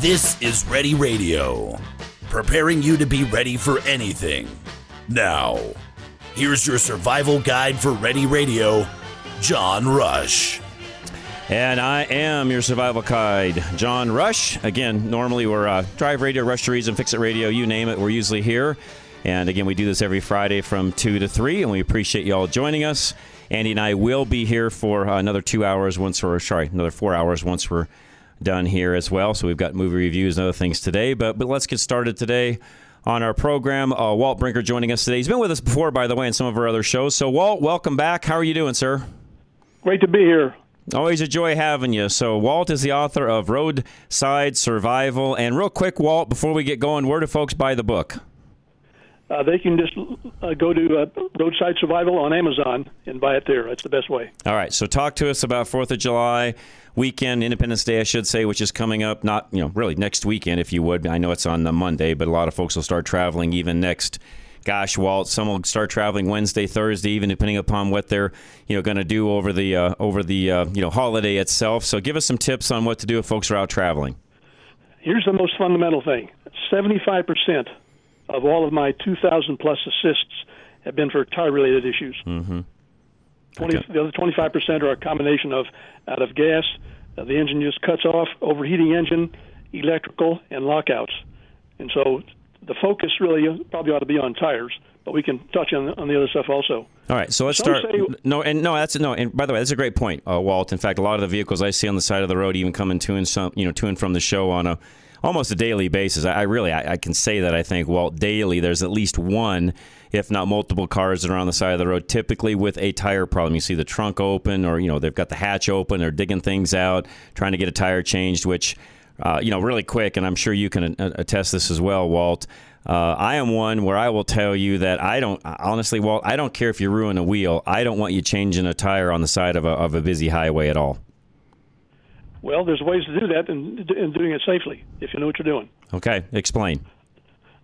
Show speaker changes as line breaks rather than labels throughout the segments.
This is Ready Radio, preparing you to be ready for anything. Now, here's your survival guide for Ready Radio, John Rush.
And I am your survival guide, John Rush. Again, normally we're uh, Drive Radio, Rush to Reason, Fix It Radio, you name it, we're usually here. And again, we do this every Friday from 2 to 3, and we appreciate you all joining us. Andy and I will be here for another two hours once we're, sorry, another four hours once we're done here as well. So we've got movie reviews and other things today. But, but let's get started today on our program. Uh, Walt Brinker joining us today. He's been with us before, by the way, in some of our other shows. So, Walt, welcome back. How are you doing, sir?
Great to be here.
Always a joy having you. So, Walt is the author of Roadside Survival. And, real quick, Walt, before we get going, where do folks buy the book?
Uh, they can just uh, go to uh, Roadside Survival on Amazon and buy it there. That's the best way.
All right. So, talk to us about Fourth of July weekend, Independence Day, I should say, which is coming up. Not you know really next weekend, if you would. I know it's on the Monday, but a lot of folks will start traveling even next. Gosh, Walt, some will start traveling Wednesday, Thursday, even depending upon what they're you know going to do over the uh, over the uh, you know holiday itself. So, give us some tips on what to do if folks are out traveling.
Here's the most fundamental thing: seventy-five percent of all of my 2,000 plus assists have been for tire related issues.
Mm-hmm.
20, The other 25% are a combination of out of gas, uh, the engine just cuts off, overheating engine, electrical, and lockouts. And so the focus really probably ought to be on tires, but we can touch on, on the other stuff also.
All right, so let's
Some
start.
say-
no, and no, that's no. And by the way, that's a great point, uh, Walt. In fact, a lot of the vehicles I see on the side of the road, even coming to and some, you know, to and from the show on a almost a daily basis. I, I really, I, I can say that I think, Walt, daily there's at least one, if not multiple cars that are on the side of the road, typically with a tire problem. You see the trunk open, or you know, they've got the hatch open, they're digging things out, trying to get a tire changed, which. Uh, you know, really quick, and I'm sure you can uh, attest this as well, Walt. Uh, I am one where I will tell you that I don't, honestly, Walt, I don't care if you ruin a wheel. I don't want you changing a tire on the side of a, of a busy highway at all.
Well, there's ways to do that and, and doing it safely if you know what you're doing.
Okay, explain.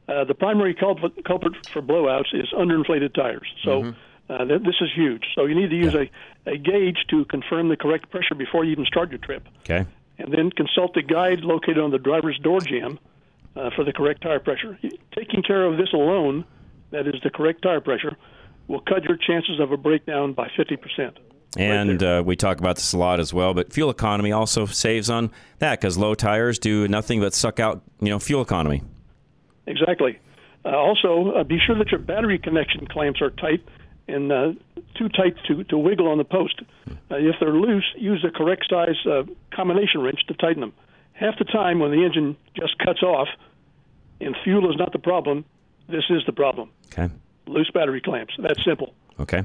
Uh, the primary culprit, culprit for blowouts is underinflated tires. So uh, th- this is huge. So you need to use a, a gauge to confirm the correct pressure before you even start your trip.
Okay.
and then consult the guide located on the driver's door jamb uh, for the correct tire pressure. Taking care of this alone, that is the correct tire pressure, will cut your chances of a breakdown by 50%.
And uh, we talk about this a lot as well, but fuel economy also saves on that because low tires do nothing but suck out, you know, fuel economy.
Exactly. Uh, also, uh, be sure that your battery connection clamps are tight and uh, too tight to, to wiggle on the post. Uh, if they're loose, use the correct size uh, combination wrench to tighten them. Half the time, when the engine just cuts off and fuel is not the problem, this is the problem.
Okay.
Loose battery clamps. That's simple.
Okay.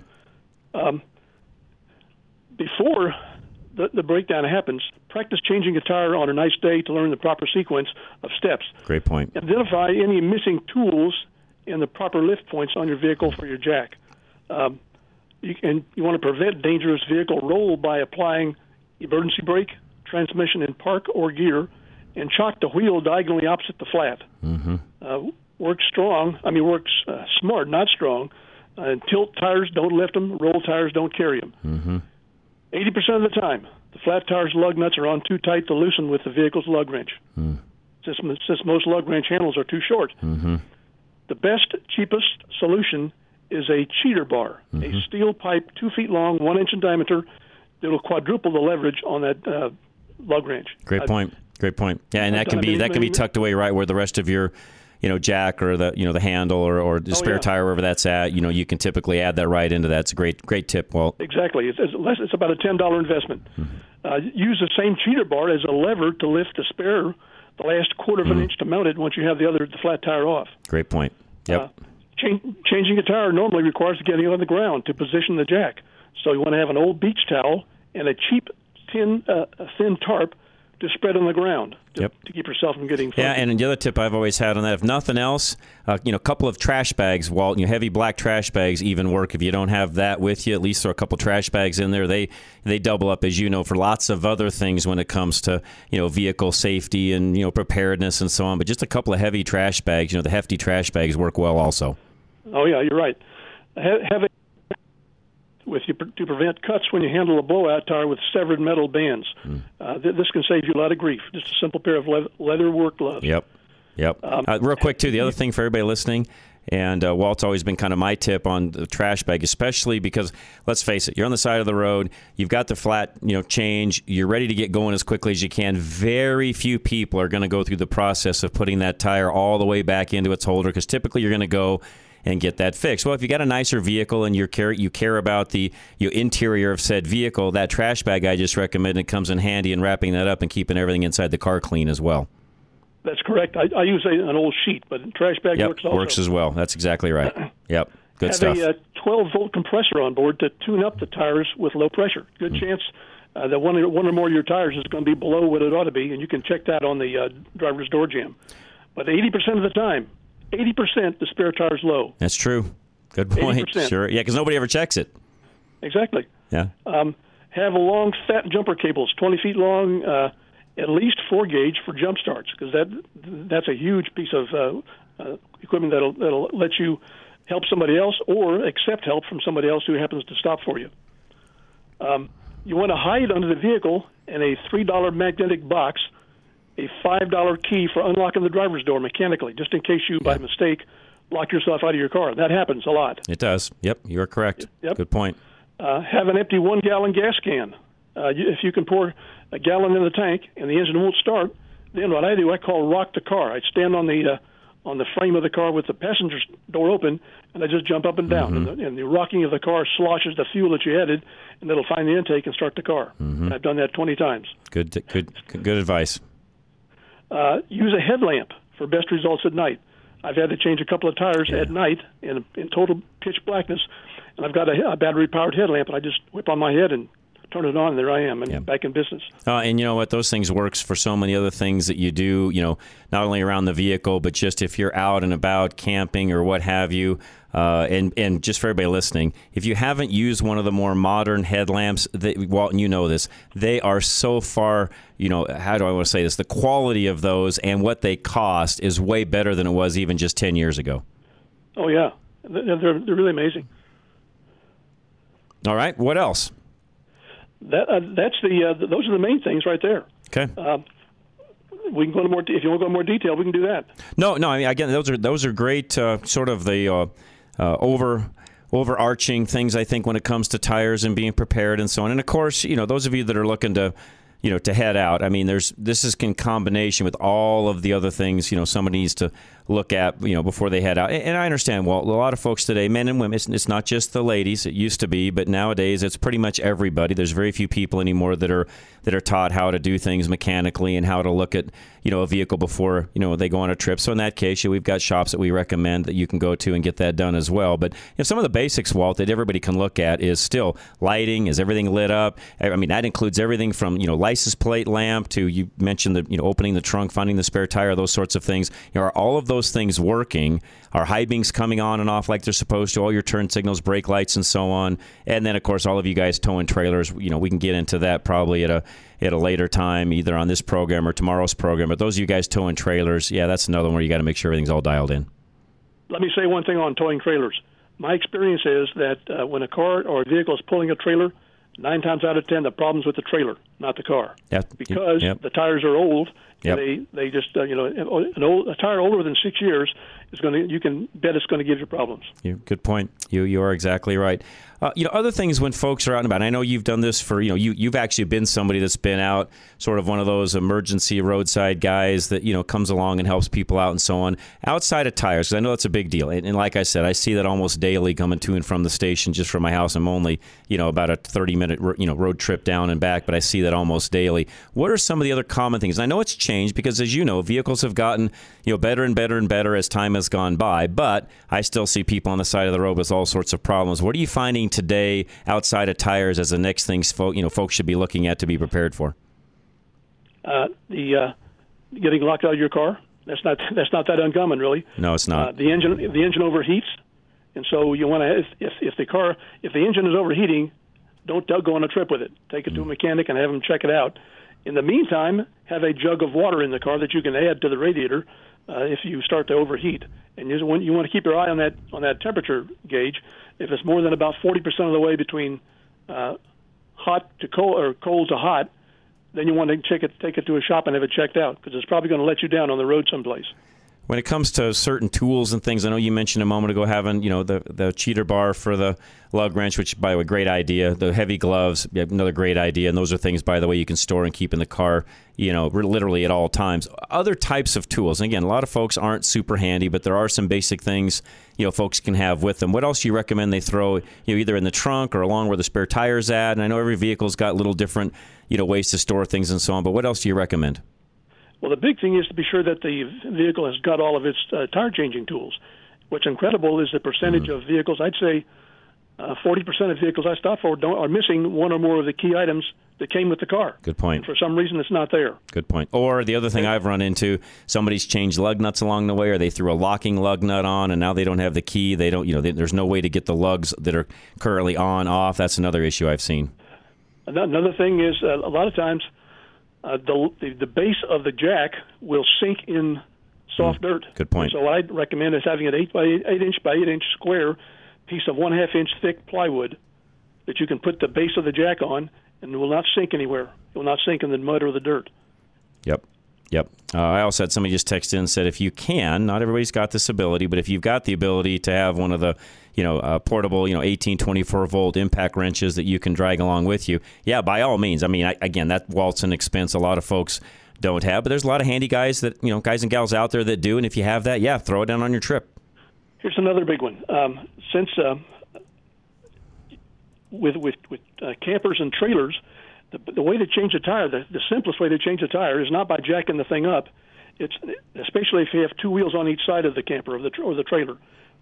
before the, the breakdown happens, practice changing a tire on a nice day to learn the proper sequence of steps.
Great point.
Identify any missing tools and the proper lift points on your vehicle for your jack. Um, you can you want to prevent dangerous vehicle roll by applying emergency brake, transmission in park or gear, and chock the wheel diagonally opposite the flat. Mm-hmm. Uh, work strong. I mean, works uh, smart, not strong. Uh, tilt tires, don't lift them. Roll tires, don't carry them.
Mm-hmm.
80% of the time, the flat tire's lug nuts are on too tight to loosen with the vehicle's lug wrench. Hmm. Since, since most lug wrench handles are too short. Mm-hmm. The best, cheapest solution is a cheater bar, a mm-hmm. steel pipe two feet long, one inch in diameter, that'll quadruple the leverage on that uh, lug wrench.
Great point. Great point. Yeah, and that can be that can be tucked away right where the rest of your, you know, jack or the you know the handle or, or the
Oh,
spare
yeah.
tire wherever that's at. You know, you can typically add that right into that. It's a great great tip, Well,
Exactly. It's, it's, less, it's about a ten dollar investment. Uh, use the same cheater bar as a lever to lift the spare, the last quarter of an inch to mount it once you have the other the flat tire off.
Great point. Yep.
Uh, Chan- changing a tire normally requires getting on the ground to position the jack. So you want to have an old beach towel and a cheap tin, uh, thin tarp to spread on the ground to,
Yep.
to keep yourself from getting.
Yeah, and the other tip I've always had on that, if nothing else, uh, you know, a couple of trash bags, Walt, you know, heavy black trash bags even work. If you don't have that with you, at least throw a couple trash bags in there. They they double up, as you know, for lots of other things when it comes to you know vehicle safety and you know preparedness and so on. But just a couple of heavy trash bags, you know, the hefty trash bags work well also.
Oh yeah, you're right. Have a with you to prevent cuts when you handle a blowout tire with severed metal bands.
Hmm.
Uh, th- this can save you a lot of grief. Just a simple pair of le- leather work gloves.
Yep. Yep.
Um,
uh, real quick, too, the other thing for everybody listening, and uh, Walt's always been kind of my tip on the trash bag, especially because let's face it, you're on the side of the road, you've got the flat, you know, change, you're ready to get going as quickly as you can. Very few people are going to go through the process of putting that tire all the way back into its holder because typically you're going to go and get that fixed. Well, if you got a nicer vehicle and you care you care about the you interior of said vehicle, that trash bag I just recommended comes in handy in wrapping that up and keeping everything inside the car clean as well.
That's correct. I, I use a, an old sheet, but trash bag
Yep,
works also.
works as well. That's exactly right. Yep, good
have
stuff.
a uh, 12 volt compressor on board to tune up the tires with low pressure. Good
Hmm.
chance uh, that one or, one or more of your tires is going to be below what it ought to be, and you can check that on the uh, driver's door jamb. But 80% of the time, 80% the spare tire's low.
That's true. Good point.
80%.
Sure. Yeah, because nobody ever checks it.
Exactly.
Yeah.
Um, have a long, fat jumper cables, 20 feet long, uh, at least four gauge for jump starts, because that that's a huge piece of uh, uh, equipment that'll that'll let you help somebody else or accept help from somebody else who happens to stop for you. Um, you want to hide under the vehicle in a three dollar magnetic box, a five dollar key for unlocking the driver's door mechanically, just in case you by mistake lock yourself out of your car. That happens a lot.
It does. Yep, you're correct.
Yep.
Good point.
uh, have an empty one gallon gas can. Uh, you, if you can pour a gallon in the tank and the engine won't start, then what I do, I call rock the car. I stand on the uh, on the frame of the car with the passenger door open, and I just jump up and down. And, the, and the rocking of the car sloshes the fuel that you added, and it'll find the intake and start the car. And I've done that 20 times.
Good. Good. Good advice.
Uh, use a headlamp for best results at night. I've had to change a couple of tires at night in, in total pitch blackness, and I've got a, a battery powered headlamp, and I just whip on my head and turn it on, and there I am, and
Yeah.
back in business.
Uh, and you know what? Those things works for so many other things that you do. You know, not only around the vehicle, but just if you're out and about camping or what have you. Uh, and and just for everybody listening, if you haven't used one of the more modern headlamps, that, Walton, you know this, they are so far. You know, how do I want to say this? The quality of those and what they cost is way better than it was even just ten years ago.
Oh yeah, they're they're, really amazing.
All right, what else?
That uh, that's the uh, those are the main things right there.
Okay.
We can go into more if you want to go into more detail. We can do that.
No, no. I mean, again, those are those are great. Uh, sort of the uh, uh, over overarching things. I think when it comes to tires and being prepared and so on. And of course, you know, those of you that are looking to, you know, to head out. I mean, there's this is in combination with all of the other things. You know, somebody needs to look at. You know, before they head out. And, I understand. Well, a lot of folks today, men and women. It's, it's not just the ladies. It used to be, but nowadays it's pretty much everybody. There's very few people anymore that are that are taught how to do things mechanically and how to look at you know a vehicle before you know they go on a trip. So in that case, yeah, we've got shops that we recommend that you can go to and get that done as well. But you know, some of the basics, Walt, that everybody can look at is still lighting. Is everything lit up? I mean, that includes everything from you know license plate lamp to you mentioned the you know opening the trunk, finding the spare tire, those sorts of things. You know, are all of those things working? Are high beams coming on and off like they're supposed to? All your turn signals, brake lights, and so on. And then, of course, all of you guys towing trailers. You know, we can get into that probably at a at a later time, either on this program or tomorrow's program. But those of you guys towing trailers, yeah, that's another one where you got to make sure everything's all dialed in.
Let me say one thing on towing trailers. My experience is that uh, when a car or a vehicle is pulling a trailer, nine times out of ten the problem's with the trailer, not the car, because
yep.
the tires are old.
Yep.
They they just uh, you know an old a tire older than six years is going to you can bet it's going to give you problems.
You, good point. You you are exactly right. Uh, you know, other things when folks are out and about. I know you've done this for you know you you've actually been somebody that's been out, sort of one of those emergency roadside guys that you know comes along and helps people out and so on. Outside of tires, 'cause I know that's a big deal. And, and like I said, I see that almost daily coming to and from the station just from my house. I'm only you know about a 30 minute you know road trip down and back, but I see that almost daily. What are some of the other common things? And I know it's changed because as you know, vehicles have gotten you know better and better and better as time has gone by. But I still see people on the side of the road with all sorts of problems. What are you finding today outside of tires as the next things folk you know folks should be looking at to be prepared for?
Uh, the uh, getting locked out of your car that's not that's not that uncommon really.
No, it's
Uh,
not.
the engine the engine overheats, and so you want to if, if the car if the engine is overheating, don't go on a trip with it. Take it to a mechanic and have them check it out. In the meantime, have a jug of water in the car that you can add to the radiator uh, if you start to overheat. And you want, you want to keep your eye on that on that temperature gauge. If it's more than about 40% of the way between uh, hot to cold or cold to hot, then you want to take it take it to a shop and have it checked out because it's probably going to let you down on the road someplace
when it comes to certain tools and things, I know you mentioned a moment ago having you know the the cheater bar for the lug wrench, which by the way, great idea. The heavy gloves, another great idea, and those are things by the way you can store and keep in the car, you know, literally at all times. Other types of tools, and again, a lot of folks aren't super handy, but there are some basic things you know folks can have with them. What else do you recommend they throw, you know, either in the trunk or along where the spare tires at? And I know every vehicle's got little different you know ways to store things and so on, but what else do you recommend?
Well, the big thing is to be sure that the vehicle has got all of its uh, tire changing tools. What's incredible is the percentage mm-hmm. of vehicles. I'd say uh, 40% of vehicles I stop for don't, are missing one or more of the key items that came with the car.
Good point.
And for some reason, it's not there.
Good point. Or the other thing I've run into, somebody's changed lug nuts along the way, or they threw a locking lug nut on, and now they don't have the key. They don't, you know, they, there's no way to get the lugs that are currently on off. That's another issue I've seen.
Another thing is uh, a lot of times uh, the, the the base of the jack will sink in soft mm, dirt.
Good point.
So what I'd recommend is having an eight by eight, eight inch by eight inch square piece of one half inch thick plywood that you can put the base of the jack on, and it will not sink anywhere. It will not sink in the mud or the dirt.
Yep. Yep. Uh, I also had somebody just text in and said, if you can, not everybody's got this ability, but if you've got the ability to have one of the, you know, uh, portable, you know, 18, 24 volt impact wrenches that you can drag along with you, yeah, by all means. I mean, I, again, that walt's an expense a lot of folks don't have, but there's a lot of handy guys that, you know, guys and gals out there that do. And if you have that, yeah, throw it down on your trip.
Here's another big one. Um, since uh, with with with uh, campers and trailers, the, the way to change a tire, the, the simplest way to change a tire is not by jacking the thing up. It's especially if you have two wheels on each side of the camper or the or the trailer.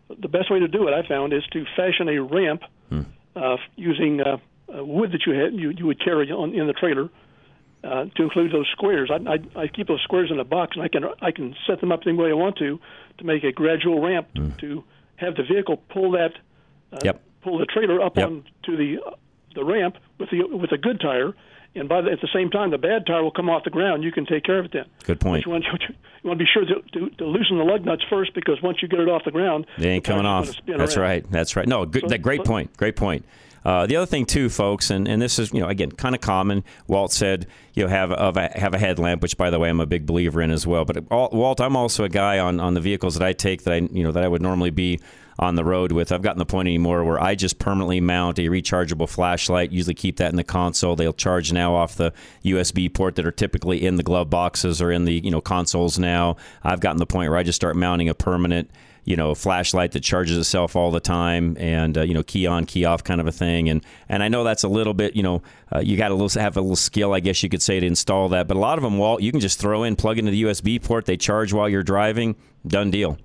The best way to do it, I found, is to fashion a ramp hmm. uh, using uh, uh, wood that you had you, you would carry on in the trailer uh, to include those squares. I, I, I keep those squares in a box, and I can I can set them up any way I want to to make a gradual ramp hmm. to have the vehicle pull that uh,
yep.
pull the trailer up yep. onto the the ramp with the with a good tire, and by the, at the same time the bad tire will come off the ground. You can take care of it then.
Good point.
But you want, you want to be sure to, to, to, loosen the lug nuts first because once you get it off the ground,
they ain't coming off. That's
around.
right. That's right. No, good, so, that great so, point. Great point. Uh, the other thing too, folks, and, and this is you know again kind of common. Walt said you know have of a, have a headlamp, which by the way I'm a big believer in as well. But Walt, I'm also a guy on on the vehicles that I take that I you know that I would normally be on the road with. I've gotten the point anymore where I just permanently mount a rechargeable flashlight. Usually keep that in the console. They'll charge now off the USB port that are typically in the glove boxes or in the you know consoles now. I've gotten the point where I just start mounting a permanent you know flashlight that charges itself all the time and uh, you know key on key off kind of a thing and and I know that's a little bit you know uh, you got to have a little skill I guess you could say to install that but a lot of them Walt you can just throw in plug into the USB port they charge while you're driving done deal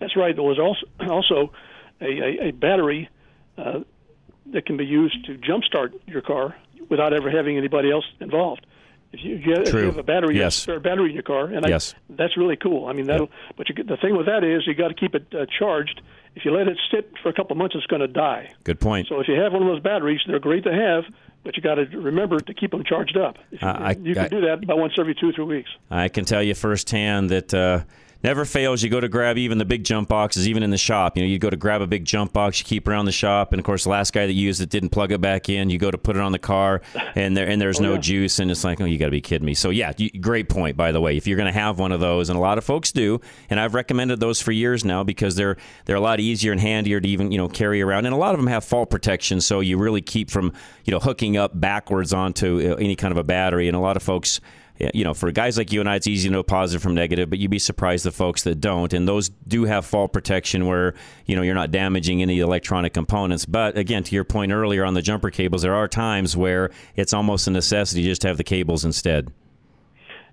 that's right. There was also also a, a, a battery uh, that can be used to jumpstart your car without ever having anybody else involved. If you, if you have a battery,
yes.
spare battery in your car, and
yes.
I, that's really cool. I mean, that. Yep. But you, the thing with that is you got to keep it uh, charged. If you let it sit for a couple of months, it's going to die.
Good point.
So if you have one of those batteries, they're great to have, but you got to remember to keep them charged up. You, uh, I, you can I, do that about once every two or three weeks.
I can tell you firsthand that. Uh, never fails. You go to grab even the big jump boxes, even in the shop. You know, you go to grab a big jump box, you keep around the shop, and of course, the last guy that used it didn't plug it back in. You go to put it on the car, and there and there's oh, no yeah. juice, and it's like, oh, you got to be kidding me. So yeah, you, great point by the way. If you're going to have one of those, and a lot of folks do, and I've recommended those for years now because they're they're a lot easier and handier to even you know carry around, and a lot of them have fault protection, so you really keep from you know hooking up backwards onto uh, any kind of a battery, and a lot of folks you know, for guys like you and I, it's easy to know positive from negative, but you'd be surprised the folks that don't. And those do have fault protection where, you know, you're not damaging any electronic components. But again, to your point earlier on the jumper cables, there are times where it's almost a necessity just to have the cables instead.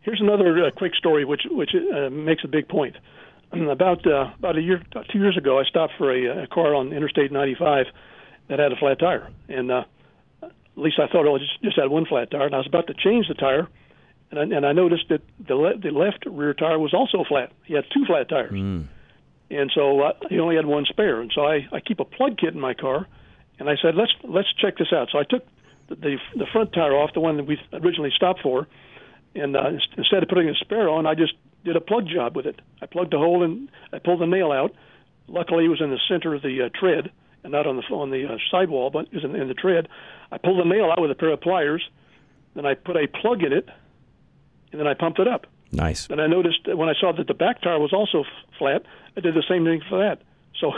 Here's another uh, quick story which which uh, makes a big point. about uh, about a year, two years ago, I stopped for a, a car on Interstate 95 that had a flat tire, and uh, at least I thought it just, just had one flat tire. And I was about to change the tire, and I, and I noticed that the le- the left rear tire was also flat. He had two flat tires, mm. and so uh, he only had one spare. And so I I keep a plug kit in my car, and I said let's let's check this out. So I took the the front tire off, the one that we originally stopped for, and uh, instead of putting a spare on, I just did a plug job with it. I plugged a hole and I pulled the nail out. Luckily, it was in the center of the uh, tread and not on the on the uh, sidewall, but it was in, in the tread. I pulled the nail out with a pair of pliers. Then I put a plug in it, and then I pumped it up.
Nice.
And I noticed when I saw that the back tire was also f- flat, I did the same thing for that. So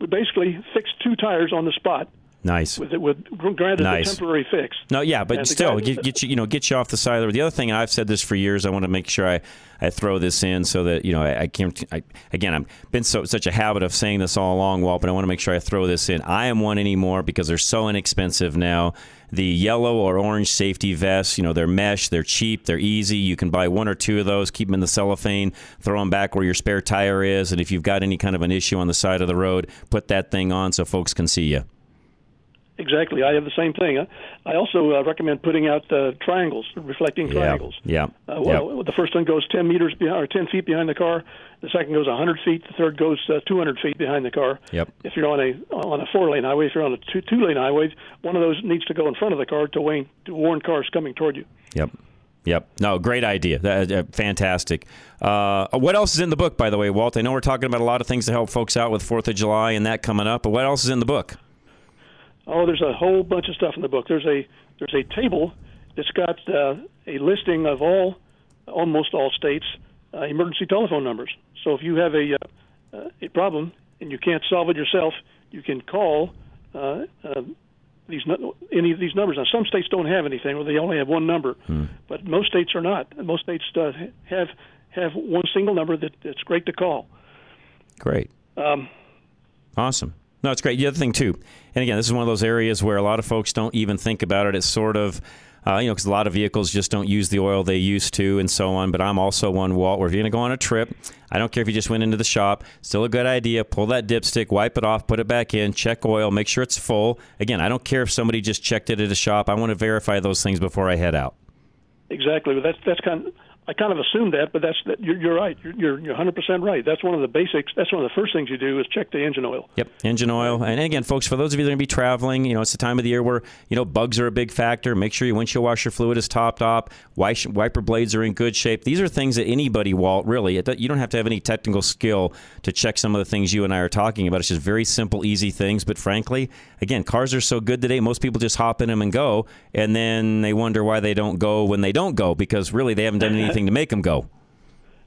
we basically fixed two tires on the spot
Nice.
with it with granted
Nice.
a temporary fix.
No, yeah, but still,
guy-
get, get you, you know, get you off the side of the road. The other thing, and I've said this for years, I want to make sure I, I throw this in so that you know I, I can't. I, again, I've been so such a habit of saying this all along, Walt, but I want to make sure I throw this in. I am one anymore because they're so inexpensive now. The yellow or orange safety vests, you know, they're mesh, they're cheap, they're easy. You can buy one or two of those, keep them in the cellophane, throw them back where your spare tire is, and if you've got any kind of an issue on the side of the road, put that thing on so folks can see you.
Exactly, I have the same thing. I also uh, recommend putting out uh, triangles, reflecting triangles.
Yeah.
Uh, well, the first one goes 10 meters behind, or 10 feet behind the car. The second goes 100 feet. The third goes uh, 200 feet behind the car.
Yep.
If you're on a on a four lane highway, if you're on a two two lane highway, one of those needs to go in front of the car to, wane, to warn cars coming toward you.
Yep. Yep. No, great idea. That, uh, fantastic. Uh, what else is in the book, by the way, Walt? I know we're talking about a lot of things to help folks out with Fourth of July and that coming up, but what else is in the book?
Oh, there's a whole bunch of stuff in the book. There's a there's a table that's got uh, a listing of all almost all states uh, emergency telephone numbers. So if you have a uh, uh, a problem and you can't solve it yourself, you can call uh, uh, these any of these numbers. Now some states don't have anything, or they only have one number, but most states are not. Most states uh, have have one single number that that's great to call.
Great.
Um,
Awesome. No, it's great. The other thing too, and again, this is one of those areas where a lot of folks don't even think about it. It's sort of, uh, you know, because a lot of vehicles just don't use the oil they used to, and so on. But I'm also one, Walt, where if you're going to go on a trip, I don't care if you just went into the shop. Still a good idea. Pull that dipstick, wipe it off, put it back in, check oil, make sure it's full. Again, I don't care if somebody just checked it at a shop. I want to verify those things before I head out.
Exactly, but that's that's kind. Of, I kind of assumed that, but that's that. You're, you're right. You're, you're you're 100 percent right. That's one of the basics. That's one of the first things you do is check the engine oil.
Yep, engine oil. And again, folks, for those of you that are going to be traveling, you know, it's the time of the year where, you know, bugs are a big factor. Make sure your windshield washer fluid is topped off. Wish- Wiper blades are in good shape. These are things that anybody, Walt, really, you don't have to have any technical skill to check some of the things you and I are talking about. It's just very simple, easy things. But frankly, again, cars are so good today, most people just hop in them and go. And then they wonder why they don't go when they don't go because really they haven't done anything to make them go.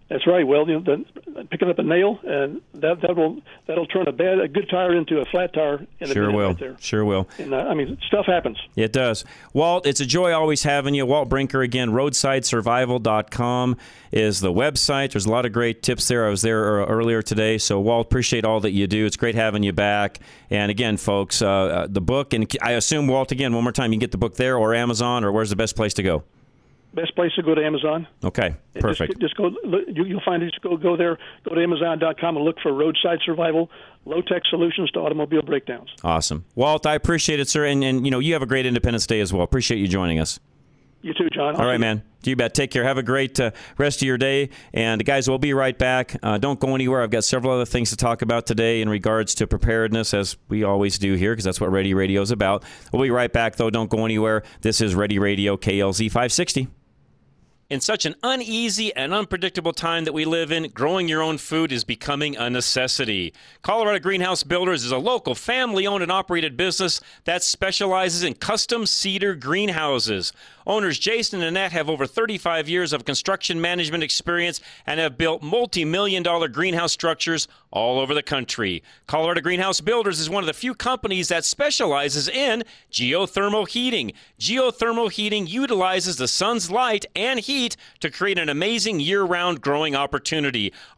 That's right. Well, you know, the, picking up a nail and that that will that'll turn a bad a good tire into a flat tire in
Sure will.
right there.
Sure will.
And uh, I mean, stuff happens.
It does. Walt, it's a joy always having you. Walt Brinker again, roadsidesurvival.com is the website. There's a lot of great tips there. I was there uh, earlier today. So, Walt, appreciate all that you do. It's great having you back. And again, folks, uh, uh, the book, and I assume, Walt, again, one more time, you can get the book there or Amazon, or where's the best place to go?
Best place to go to Amazon.
Okay, perfect.
Just, just go. you'll find it. Just go go there. Go to Amazon.com and look for roadside survival, low tech solutions to automobile breakdowns.
Awesome. Walt, I appreciate it, sir. And, and, you know, you have a great Independence Day as well. Appreciate you joining us.
You too, John.
All right, man. You bet. Take care. Have a great uh, rest of your day. And guys, we'll be right back. Uh, don't go anywhere. I've got several other things to talk about today in regards to preparedness, as we always do here, because that's what Ready Radio is about. We'll be right back, though. Don't go anywhere. This is Ready Radio KLZ 560. In such an uneasy and unpredictable time that we live in, growing your own food is becoming a necessity. Colorado Greenhouse Builders is a local family owned and operated business that specializes in custom cedar greenhouses. Owners Jason and Annette have over 35 years of construction management experience and have built multi million dollar greenhouse structures all over the country. Colorado Greenhouse Builders is one of the few companies that specializes in geothermal heating. Geothermal heating utilizes the sun's light and heat to create an amazing year round growing opportunity.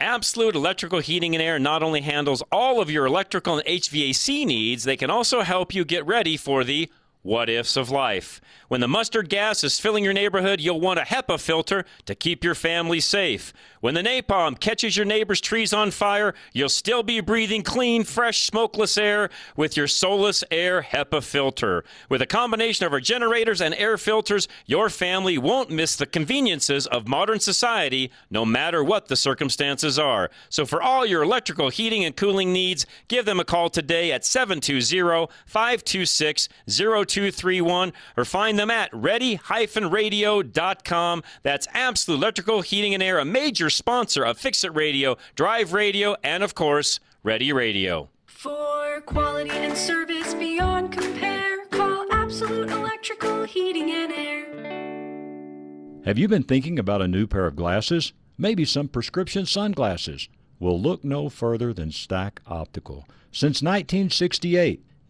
Absolute Electrical Heating and Air not only handles all of your electrical and HVAC needs, they can also help you get ready for the what ifs of life. When the mustard gas is filling your neighborhood, you'll want a HEPA filter to keep your family safe. When the napalm catches your neighbor's trees on fire, you'll still be breathing clean, fresh, smokeless air with your Solus Air HEPA filter. With a combination of our generators and air filters, your family won't miss the conveniences of modern society no matter what the circumstances are. So for all your electrical heating and cooling needs, give them a call today at 720 526 0231 or find them at ready-radio.com. That's Absolute Electrical Heating and Air, a major sponsor of Fix It Radio, Drive Radio, and of course, Ready Radio.
For quality and service beyond compare, call Absolute Electrical Heating and Air.
Have you been thinking about a new pair of glasses? Maybe some prescription sunglasses? Well, look no further than Stack Optical. Since 1968,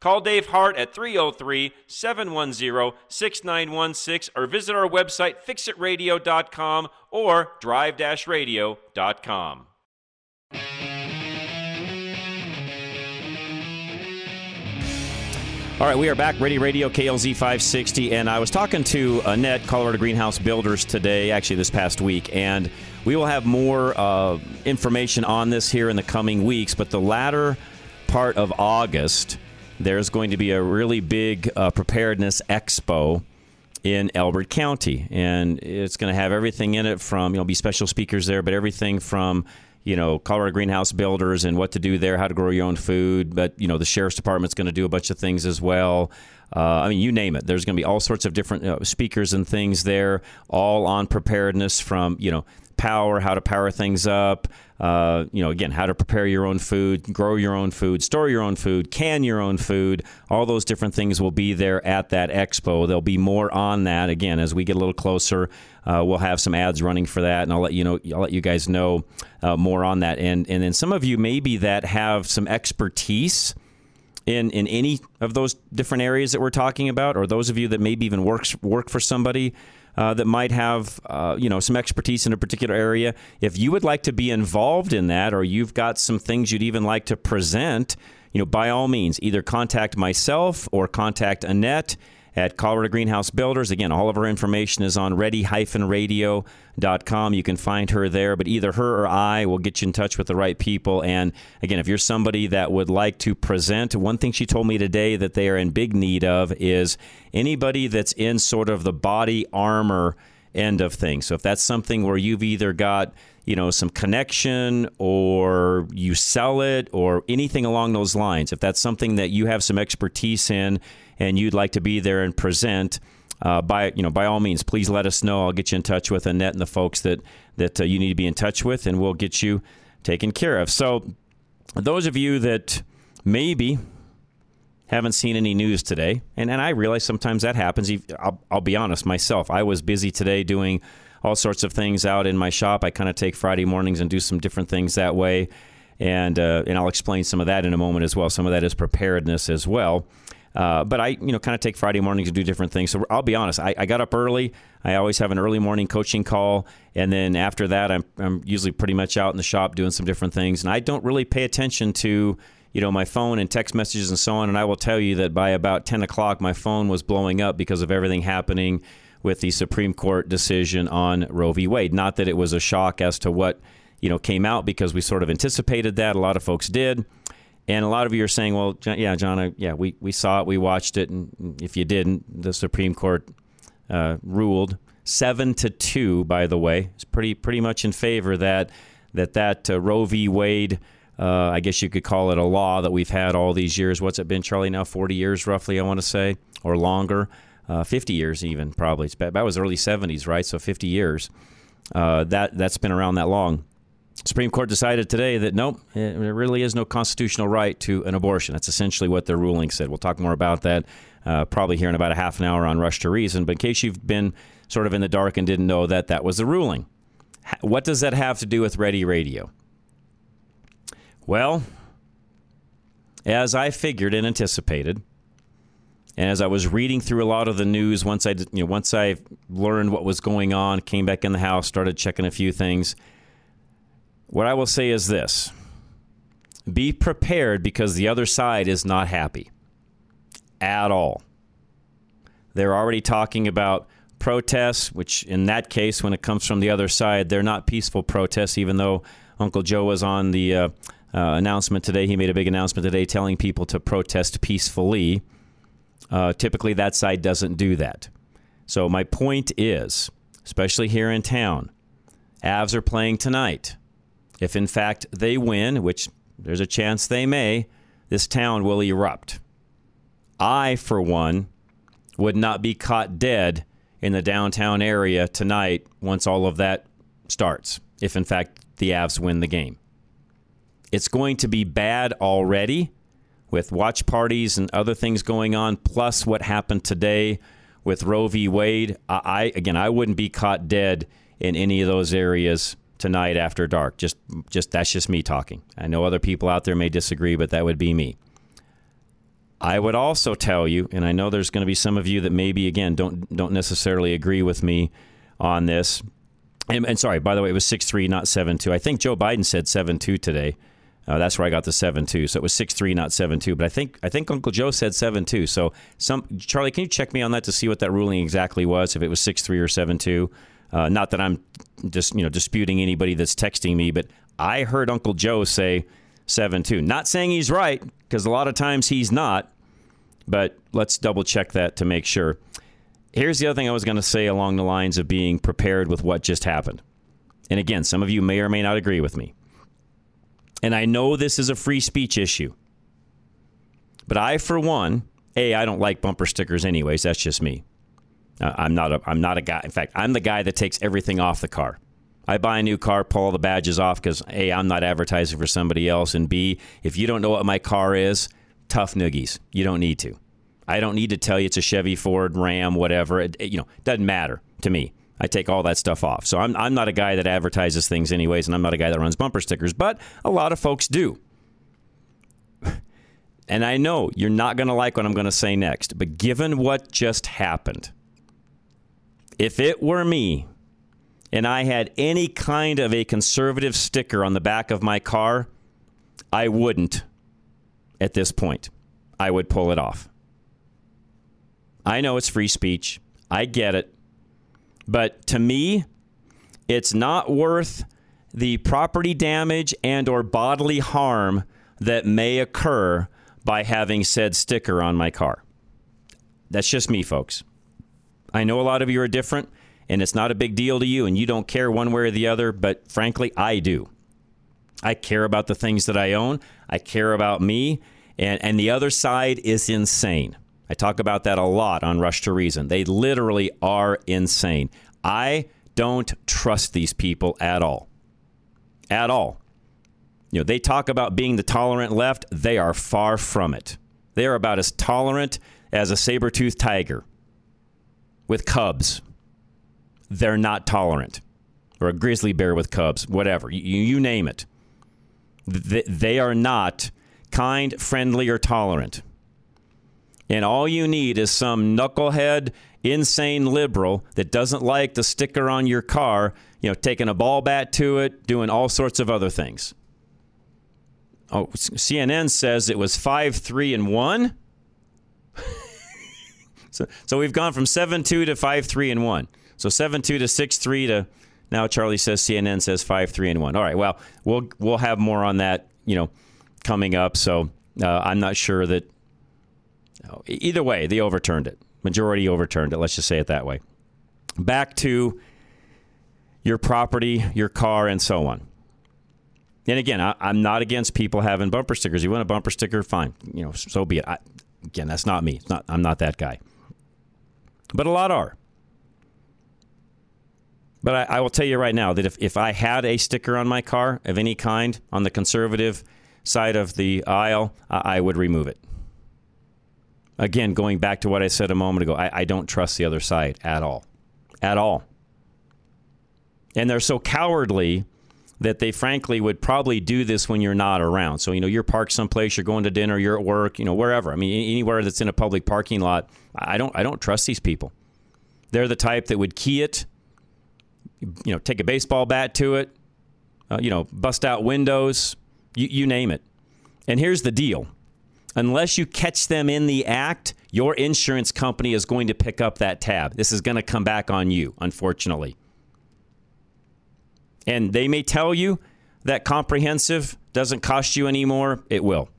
Call Dave Hart at 303 710 6916 or visit our website fixitradio.com or drive radio.com. All right, we are back. Ready Radio KLZ 560. And I was talking to Annette, Colorado Greenhouse Builders, today, actually this past week. And we will have more uh, information on this here in the coming weeks. But the latter part of August, there's going to be a really big uh, preparedness expo in Elbert County, and it's going to have everything in it from you know be special speakers there, but everything from you know Colorado greenhouse builders and what to do there, how to grow your own food. But you know the sheriff's department's going to do a bunch of things as well. Uh, I mean, you name it. There's going to be all sorts of different uh, speakers and things there, all on preparedness from you know power, how to power things up. Uh, you know, again, how to prepare your own food, grow your own food, store your own food, can your own food. All those different things will be there at that expo. There'll be more on that again as we get a little closer. Uh, we'll have some ads running for that, and I'll let you know. I'll let you guys know uh, more on that. And and then some of you maybe that have some expertise in in any of those different areas that we're talking about, or those of you that maybe even works work for somebody uh, that might have uh, you know some expertise in a particular area, if you would like to be involved in that, or you've got some things you'd even like to present, you know, by all means, either contact myself or contact Annette at Colorado Greenhouse Builders. Again, all of our information is on ready-radio.com. You can find her there, but either her or I will get you in touch with the right people. And again, if you're somebody that would like to present, one thing she told me today that they are in big need of is anybody that's in sort of the body armor end of things. So if that's something where you've either got you know some connection or you sell it or anything along those lines if that's something that you have some expertise in and you'd like to be there and present uh, by you know by all means please let us know i'll get you in touch with annette and the folks that that uh, you need to be in touch with and we'll get you taken care of so those of you that maybe haven't seen any news today and, and i realize sometimes that happens I'll, I'll be honest myself i was busy today doing all sorts of things out in my shop. I kind of take Friday mornings and do some different things that way, and uh, and I'll explain some of that in a moment as well. Some of that is preparedness as well. Uh, but I, you know, kind of take Friday mornings to do different things. So I'll be honest. I, I, got up early. I always have an early morning coaching call, and then after that, I'm, I'm usually pretty much out in the shop doing some different things. And I don't really pay attention to, you know, my phone and text messages and so on. And I will tell you that by about 10 o'clock, my phone was blowing up because of everything happening with the Supreme Court decision on Roe v. Wade. Not that it was a shock as to what you know came out because we sort of anticipated that. A lot of folks did. And a lot of you are saying, well, yeah, John, I, yeah, we, we saw it, we watched it, and if you didn't, the Supreme Court uh, ruled seven to two. By the way, it's pretty pretty much in favor that that that uh, Roe v. Wade. Uh, I guess you could call it a law that we've had all these years. What's it been, Charlie? Now forty years, roughly, I want to say, or longer uh, 50 years even probably. It's, that was early 70s, right? So 50 years. Uh, that that's been around that long. Supreme Court decided today that nope, there really is no constitutional right to an abortion. That's essentially what their ruling said. We'll talk more about that uh, probably here in about a half an hour on Rush to Reason. But in case you've been sort of in the dark and didn't know that, that was the ruling. What does that have to do with Ready Radio? Well, as I figured and anticipated, and as I was reading through a lot of the news, once I you know once I learned what was going on, came back in the house, started checking a few things. What I will say is this: be prepared because the other side is not happy at all. They're already talking about protests, which in that case, when it comes from the other side, they're not peaceful protests, even though Uncle Joe was on the uh, uh, announcement today. He made a big announcement today telling people to protest peacefully. Uh, typically, that side doesn't do that. So, my point is, especially here in town, Avs are playing tonight. If in fact they win, which there's a chance they may, this town will erupt. I, for one, would not be caught dead in the downtown area tonight once all of that starts, if in fact the Avs win the game. It's going to be bad already with watch parties and other things going on, plus what happened today with Roe v. Wade, I again I wouldn't be caught dead in any of those areas tonight after dark. Just just that's just me talking. I know other people out there may disagree, but that would be me. I would also tell you, and I know there's going to be some of you that maybe again don't don't necessarily agree with me on this. And, and sorry, by the way, it was six three, not seven two. I think Joe Biden said seven two today. Uh, that's where I got the seven two. So it was six three, not seven two. But I think I think Uncle Joe said seven two. So some Charlie, can you check me on that to see what that ruling exactly was? If it was six three or seven two. Uh, not that I'm just you know disputing anybody that's texting me, but I heard Uncle Joe say seven two. Not saying he's right because a lot of times he's not. But let's double check that to make sure. Here's the other thing I was going to say along the lines of being prepared with what just happened. And again, some of you may or may not agree with me and I know this is a free speech issue, but I, for one, a I don't like bumper stickers anyways. That's just me. Uh, I'm not a I'm not a guy. In fact, I'm the guy that takes everything off the car. I buy a new car, pull all the badges off because a I'm not advertising for somebody else, and b if you don't know what my car is, tough noogies. You don't need to. I don't need to tell you it's a Chevy, Ford, Ram, whatever. It, it, you know, doesn't matter to me. I take all that stuff off. So I'm, I'm not a guy that advertises things anyways, and I'm not a guy that runs bumper stickers, but a lot of folks do. and I know you're not going to like what I'm going to say next, but given what just happened, if it were me and I had any kind of a conservative sticker on the back of my car, I wouldn't at this point. I would pull it off. I know it's free speech. I get it. But to me, it's not worth the property damage and or bodily harm that may occur by having said sticker on my car. That's just me, folks. I know a lot of you are different and it's not a big deal to you and you don't care one way or the other, but frankly, I do. I care about the things that I own. I care about me. And, and the other side is insane. I talk about that a lot on Rush to Reason. They literally are insane. I don't trust these people at all. At all. You know, they talk about being the tolerant left. They are far from it. They are about as tolerant as a saber toothed tiger with cubs. They're not tolerant. Or a grizzly bear with cubs, whatever. You, you name it. They, are not kind, friendly, or tolerant. And all you need is some knucklehead, insane liberal that doesn't like the sticker on your car, you know, taking a ball bat to it, doing all sorts of other things. Oh, CNN says it was 5 3 and 1. So, so we've gone from 7 2 to 5 3 and 1. So 7 2 to 6 3 to now Charlie says CNN says 5 3 and 1. All right, well, we'll we'll have more on that, you know, coming up. So uh, I'm not sure that either way, they overturned it. Majority overturned it. Let's just say it that way. Back to your property, your car, and so on. And again, I, am not against people having bumper stickers. You want a bumper sticker, fine. You know, so be it. I, again, that's not me. It's not. I'm not that guy. But a lot are. But I, I will tell you right now that if, if I had a sticker on my car of any kind on the conservative side of the aisle, I, I would remove it. Again, going back to what I said a moment ago, I, I don't trust the other side at all. At all. And they're so cowardly that they frankly would probably do this when you're not around. So, you know, you're parked someplace, you're going to dinner, you're at work, you know, wherever. I mean, anywhere that's in a public parking lot, I don't I don't trust these people. They're the type that would key it, you know, take a baseball bat to it, uh, you know, bust out windows, you, you name it. And here's the deal unless you catch them in the act, your insurance company is going to pick up that tab. This is going to come back on you, unfortunately. And they may tell you that comprehensive doesn't cost you anymore. It will.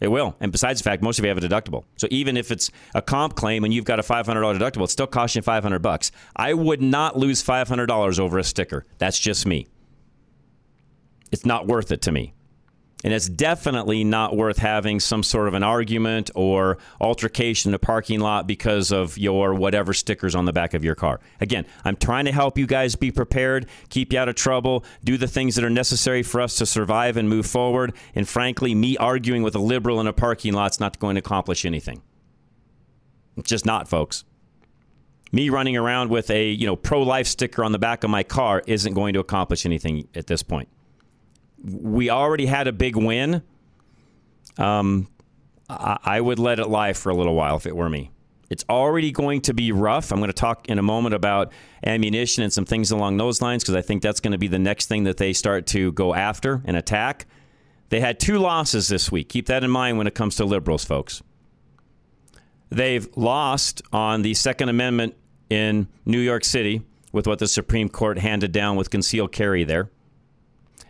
It will. And besides the fact, most of you have a deductible. So even if it's a comp claim and you've got a $500 deductible, it still costs you 500 bucks. I would not lose $500 over a sticker. That's just me. It's not worth it to me. And it's definitely not worth having some sort of an argument or altercation in a parking lot because of your whatever stickers on the back of your car. Again, I'm trying to help you guys be prepared, keep you out of trouble, do the things that are necessary for us to survive and move forward. And frankly, me arguing with a liberal in a parking lot is not going to accomplish anything. It's just not, folks. Me running around with a you know pro life sticker on the back of my car isn't going to accomplish anything at this point we already had a big win. Um, I, I would let it lie for a little while if it were me. It's already going to be rough. I'm going to talk in a moment about ammunition and some things along those lines because I think that's going to be the next thing that they start to go after and attack. They had two losses this week. Keep that in mind when it comes to liberals, folks. They've lost on the Second Amendment in New York City with what the Supreme Court handed down with concealed carry there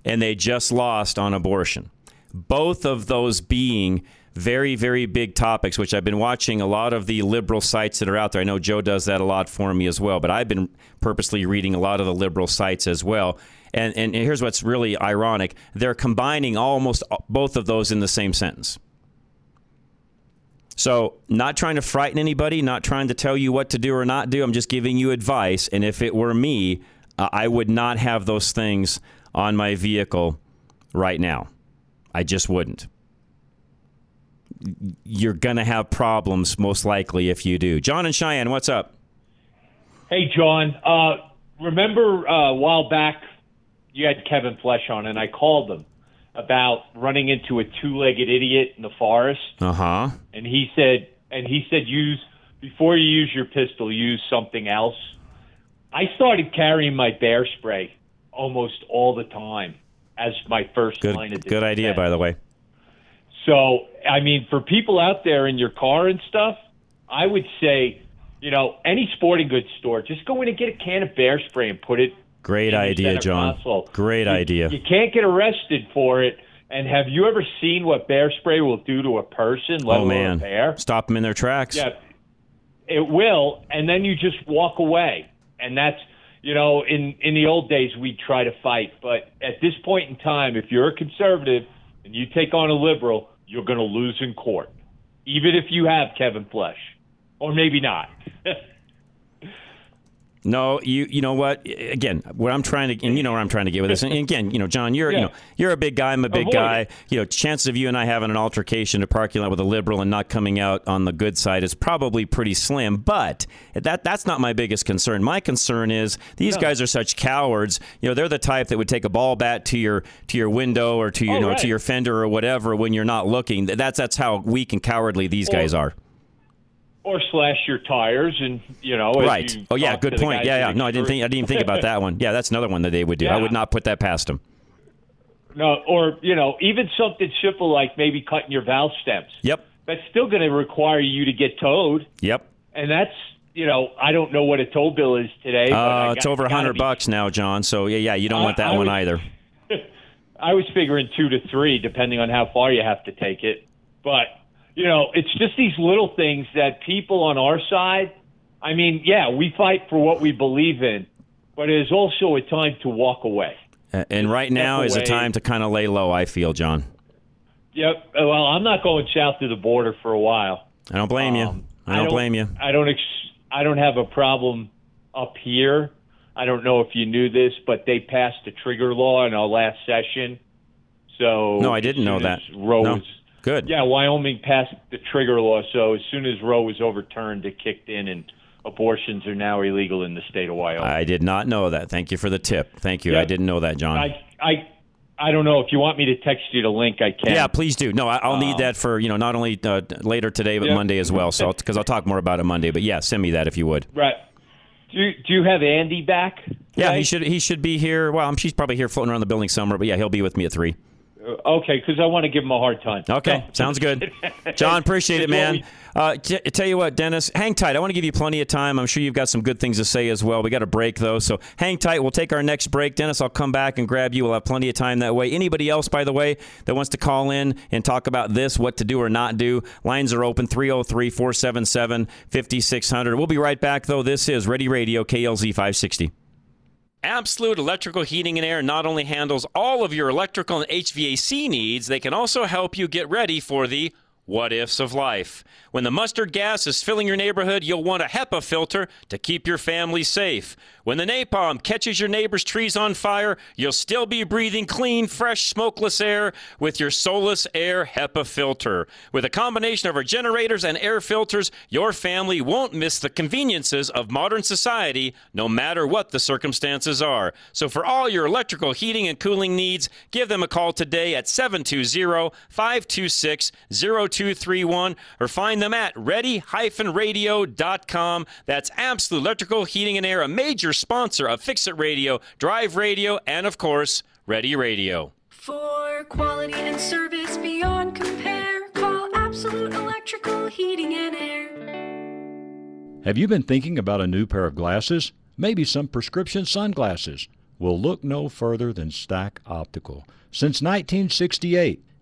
and they just lost on abortion. Both of those being very, very big topics, which I've been watching a lot of the liberal sites that are out there. I know Joe does that a lot for me as well, but I've been purposely reading a lot of the liberal sites as well. And, and here's what's really ironic they're combining almost both of those in the same sentence. So, not trying to frighten anybody, not trying to tell you what to do or not do. I'm just giving you advice. And if it were me, uh, I would not have those things on my vehicle right now. I just wouldn't. You're going to have problems most likely if you do. John and Cheyenne, what's up?
Hey, John. Uh, remember uh, a while back you had Kevin Flesh on, and I called him about running into a two-legged idiot in the forest,
Uh huh.
and he said, and he said, use before you use your pistol, use something else. I started carrying my bear spray almost all the time as my first
Good.
line of defense.
Good idea, by the way.
So, I mean, for people out there in your car and stuff, I would say, you know, any sporting goods store, just go in and get a can of bear spray and put it.
Great
in
idea, John.
console.
Great
You-
idea.
You can't get arrested for it. And have you ever seen what bear spray will do to a person, let
oh man,
bear?
stop them in their tracks.
Yeah, it will, and then you just walk away, and that's you know, in in the old days we'd try to fight, but at this point in time, if you're a conservative and you take on a liberal, you're going to lose in court, even if you have Kevin Flesh, or maybe not.
No, you you know what? Again, what I'm trying to, and you know where I'm trying to get with this. And again, you know, John, you're you know you're a big guy. I'm a big
Avoid
guy.
it.
You know, chances of you and I having an altercation in a parking lot with a liberal and not coming out on the good side is probably pretty slim. But that that's not my biggest concern. My concern is these guys are such cowards. You know, they're the type that would take a ball bat to your to your window or to your
Oh,
know
right.
to your fender or whatever when you're not looking. That's that's how weak and cowardly these guys are.
Or slash your tires, and you know,
Right.
you
Oh yeah, good point. Yeah, yeah. No, I didn't think I didn't even think about that one. Yeah, that's another one that they would do. I would not put that past them.
No, or you know, even something simple like maybe cutting your valve stems.
Yep.
That's still going to require you to get towed,
Yep.
and that's you know, I don't know what a tow bill is today.
Uh,
got-
it's over a hundred
be-
bucks now, John. So yeah, yeah, you don't
I-
want that
I
one
would-
either.
I was figuring two to three, depending on how far you have to take it. But you know, it's just these little things that people on our side. I mean, yeah, we fight for what we believe in, but it is also a time to walk away.
And right now is a time to kind of lay low. I feel, John.
Yep. Well, I'm not going south of the border for a while.
I don't blame you.
Um,
I don't blame you.
I don't. Ex- I don't have a problem up here. I don't know if you knew this, but they passed a trigger law in our last session. So
No, I didn't know that.
Roe
No.
was,
Good.
yeah, Wyoming passed the trigger law. So as soon as Roe was overturned, it kicked in, and abortions are now illegal in the state of Wyoming.
I did not know that. Thank you for the tip. Thank you. I didn't know that, John.
I, I, I don't know if you want me to text you the link. I can.
yeah, please do. No, I, I'll need that for you know not only uh, later today but
Yeah.
Monday as well. So because I'll talk more about it Monday. But yeah, send me that if you would.
Right. Do you, Do you have Andy back?
Yeah, he should he should be here. Well, she's probably here floating around the building somewhere. But yeah, he'll be with me at three.
Okay, because I want to give him a hard time.
Okay,
So-
sounds good. John, appreciate it, man. Uh, t- tell you what, Dennis, hang tight. I want to give you plenty of time. I'm sure you've got some good things to say as well. We got a break though, so hang tight. We'll take our next break. Dennis, I'll come back and grab you. We'll have plenty of time that way. Anybody else, by the way, that wants to call in and talk about this, what to do or not do, lines are open 303 477 5600. We'll be right back though. This is Ready Radio KLZ 560. Absolute Electrical Heating and Air not only handles all of your electrical and HVAC needs, they can also help you get ready for the what ifs of life. When the mustard gas is filling your neighborhood, you'll want a HEPA filter to keep your family safe. When the napalm catches your neighbor's trees on fire, you'll still be breathing clean, fresh, smokeless air with your Solus Air HEPA filter. With a combination of our generators and air filters, your family won't miss the conveniences of modern society, no matter what the circumstances are. So for all your electrical heating and cooling needs, give them a call today at 720-526-0231 or find them at ready-radio.com. That's Absolute Electrical Heating and Air, a major sponsor of Fix It Radio, Drive Radio, and of course, Ready Radio.
For quality and service beyond compare, call Absolute Electrical Heating and Air.
Have you been thinking about a new pair of glasses? Maybe some prescription sunglasses? Well, look no further than Stack Optical. Since 1968,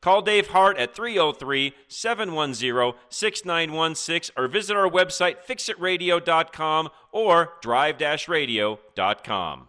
Call Dave Hart at 303 710 6916 or visit our website fixitradio.com or drive radio.com.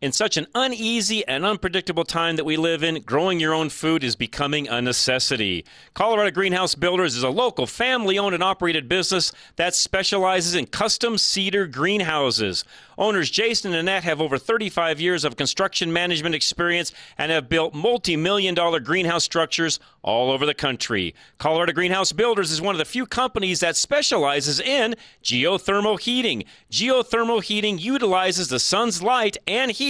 In such an uneasy and unpredictable time that we live in, growing your own food is becoming a necessity. Colorado Greenhouse Builders is a local family owned and operated business that specializes in custom cedar greenhouses. Owners Jason and Annette have over 35 years of construction management experience and have built multi million dollar greenhouse structures all over the country. Colorado Greenhouse Builders is one of the few companies that specializes in geothermal heating. Geothermal heating utilizes the sun's light and heat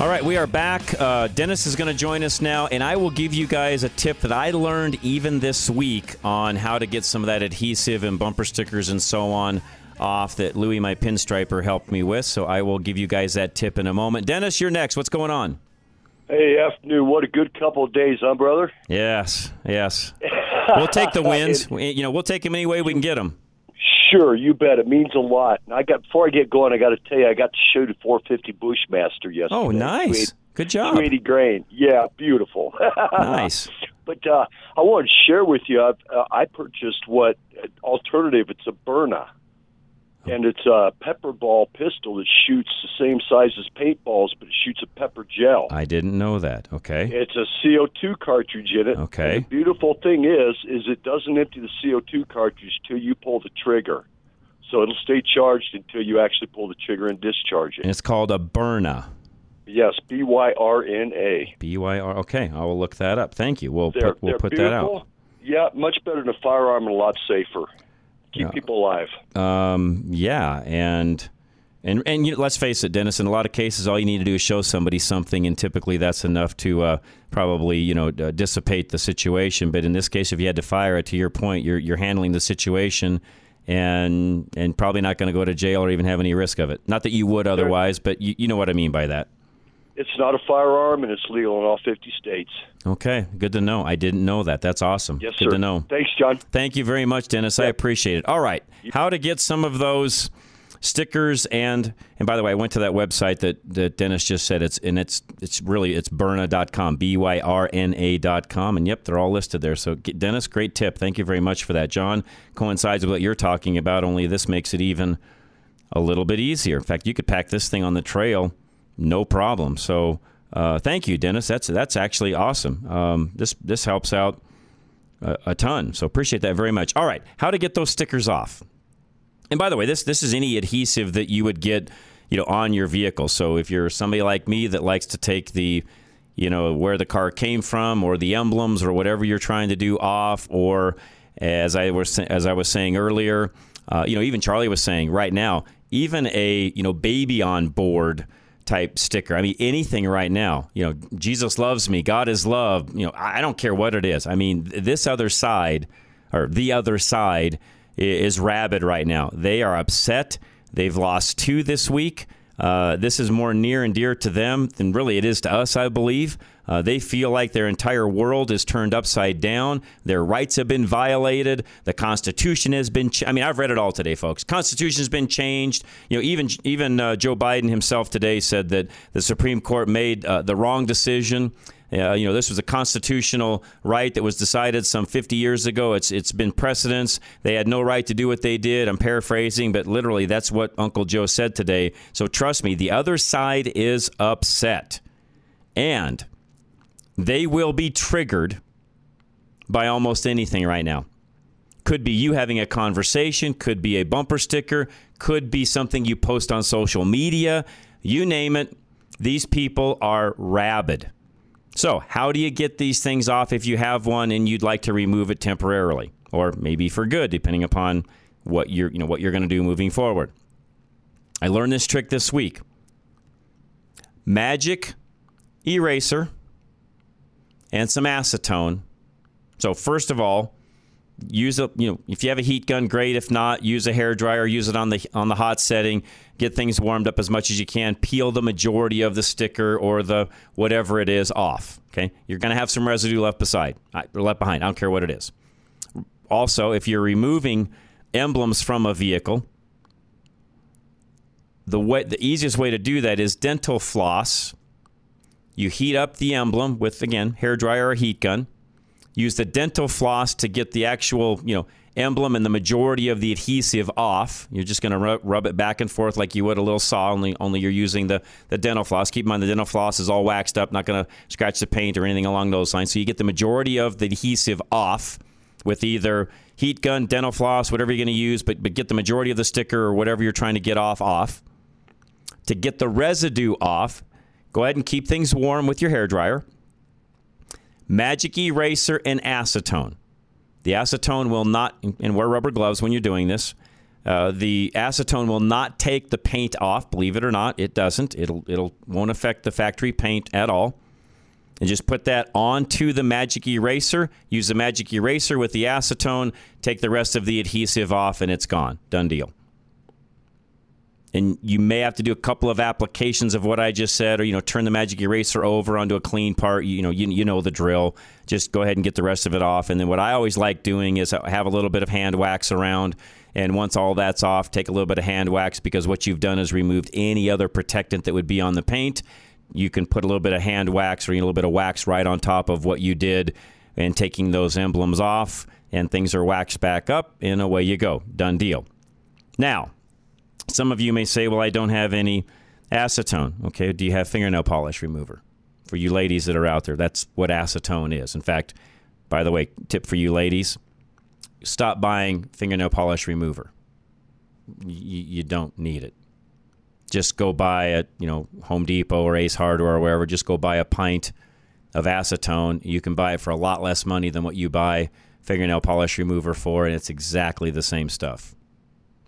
All right, we are back. Uh, Dennis is going to join us now, and I will give you guys a tip that I learned even this week on how to get some of that adhesive and bumper stickers and so on off that Louis, my pinstriper, helped me with. So I will give you guys that tip in a moment. Dennis, you're next. What's going on?
Hey, afternoon. What a good couple of days, huh, brother?
Yes, yes. we'll take the wins. you know, we'll take them any way we can get them.
Sure, you bet. It means a lot. I got before I get going, I got to tell you, I got to shoot a 450 Bushmaster yesterday.
Oh, nice. Good job.
280 grain. Yeah, beautiful.
nice.
But uh, I want to share with you. I've, uh, I purchased what alternative? It's a Byrna, and it's a pepper ball pistol that shoots the same size as paintballs, but it shoots a pepper gel.
I didn't know that. Okay.
It's a CO2 cartridge in it.
Okay.
And the beautiful thing is, is it doesn't empty the CO2 cartridge till you pull the trigger. So it'll stay charged until you actually pull the trigger and discharge it.
And it's called a Byrna.
Yes, B Y R N A.
B Y R. Okay, I will look that up. Thank you. We'll
They're,
put we'll put
beautiful.
that out.
Yeah, much better than a firearm and a lot safer. Keep
Yeah.
people alive.
Um, yeah, and and and you know, let's face it, Dennis. In a lot of cases, all you need to do is show somebody something, and typically that's enough to uh, probably you know uh, dissipate the situation. But in this case, if you had to fire it, to your point, you're you're handling the situation, and and probably not going to go to jail or even have any risk of it. Not that you would otherwise, but you, you know what I mean by that.
It's not a firearm, and it's legal in all 50 states.
Okay, good to know. I didn't know that. That's awesome.
Yes,
good
sir.
to know.
Thanks, John.
Thank you very much, Dennis. I appreciate it. All right, how to get some of those stickers and and by the way, I went to that website that, that Dennis just said it's and it's it's really it's byrna.com, b y r n a.com and yep, they're all listed there. So Dennis, great tip. Thank you very much for that. John coincides with what you're talking about, only this makes it even a little bit easier. In fact, you could pack this thing on the trail no problem. So uh, thank you, Dennis. That's that's actually awesome. Um, this this helps out a, a, ton. So appreciate that very much. All right, how to get those stickers off? And by the way, this this is any adhesive that you would get, you know, on your vehicle. So if you're somebody like me that likes to take the you know where the car came from or the emblems or whatever you're trying to do off or as I was as I was saying earlier, uh, you know, even Charlie was saying right now, even a you know baby on board type sticker. I mean, anything right now. You know, Jesus loves me. God is love. You know, I don't care what it is. I mean, this other side or the other side is rabid right now. They are upset. They've lost two this week. Uh, this is more near and dear to them than really it is to us, I believe. Uh, they feel like their entire world is turned upside down. Their rights have been violated. The Constitution has been. Ch- I mean, I've read it all today, folks. Constitution has been changed. You know, even even uh, Joe Biden himself today said that the Supreme Court made uh, the wrong decision. Uh, you know, this was a constitutional right that was decided some 50 years ago. It's it's been precedence. They had no right to do what they did. I'm paraphrasing, but literally that's what Uncle Joe said today. So trust me, the other side is upset, and they will be triggered by almost anything right now. Could be you having a conversation, could be a bumper sticker, could be something you post on social media. You name it. These people are rabid. So, how do you get these things off if you have one and you'd like to remove it temporarily or maybe for good depending upon what you're, you know, what you're going to do moving forward? I learned this trick this week. Magic eraser and some acetone. So, first of all, use a you know if you have a heat gun great. If not use a hair dryer use it on the on the hot setting. Get things warmed up as much as you can. Peel the majority of the sticker or the whatever it is off okay? You're going to have some residue left beside or left behind. I don't care what it is. Also if you're removing emblems from a vehicle the way the easiest way to do that is dental floss you heat up the emblem with again hair dryer or heat gun use the dental floss to get the actual, you know, emblem and the majority of the adhesive off. You're just going to rub, it back and forth like you would a little saw, only, only you're using the, the dental floss. Keep in mind the dental floss is all waxed up, not going to scratch the paint or anything along those lines. So you get the majority of the adhesive off with either heat gun, dental floss, whatever you're going to use, but, but get the majority of the sticker or whatever you're trying to get off off. To get the residue off, go ahead and keep things warm with your hair dryer magic eraser and acetone. The acetone will not, and wear rubber gloves when you're doing this. Uh, the acetone will not take the paint off. Believe it or not, it doesn't. It'll it'll won't affect the factory paint at all. And just put that onto the magic eraser. Use the magic eraser with the acetone. Take the rest of the adhesive off, and it's gone. Done deal and you may have to do a couple of applications of what I just said, or you know, turn the magic eraser over onto a clean part. You know, you, you know the drill. Just go ahead and get the rest of it off. And then what I always like doing is have a little bit of hand wax around. And once all that's off, take a little bit of hand wax because what you've done is removed any other protectant that would be on the paint. You can put a little bit of hand wax or a little bit of wax right on top of what you did, and taking those emblems off, and things are waxed back up, and away you go. Done deal. Now, some of you may say, well, I don't have any acetone. Okay, do you have fingernail polish remover? For you ladies that are out there, that's what acetone is. In fact, by the way, tip for you ladies stop buying fingernail polish remover. Y- you don't need it. Just go buy at you know Home Depot or Ace Hardware or wherever. Just go buy a pint of acetone. You can buy it for a lot less money than what you buy fingernail polish remover for, and it's exactly the same stuff.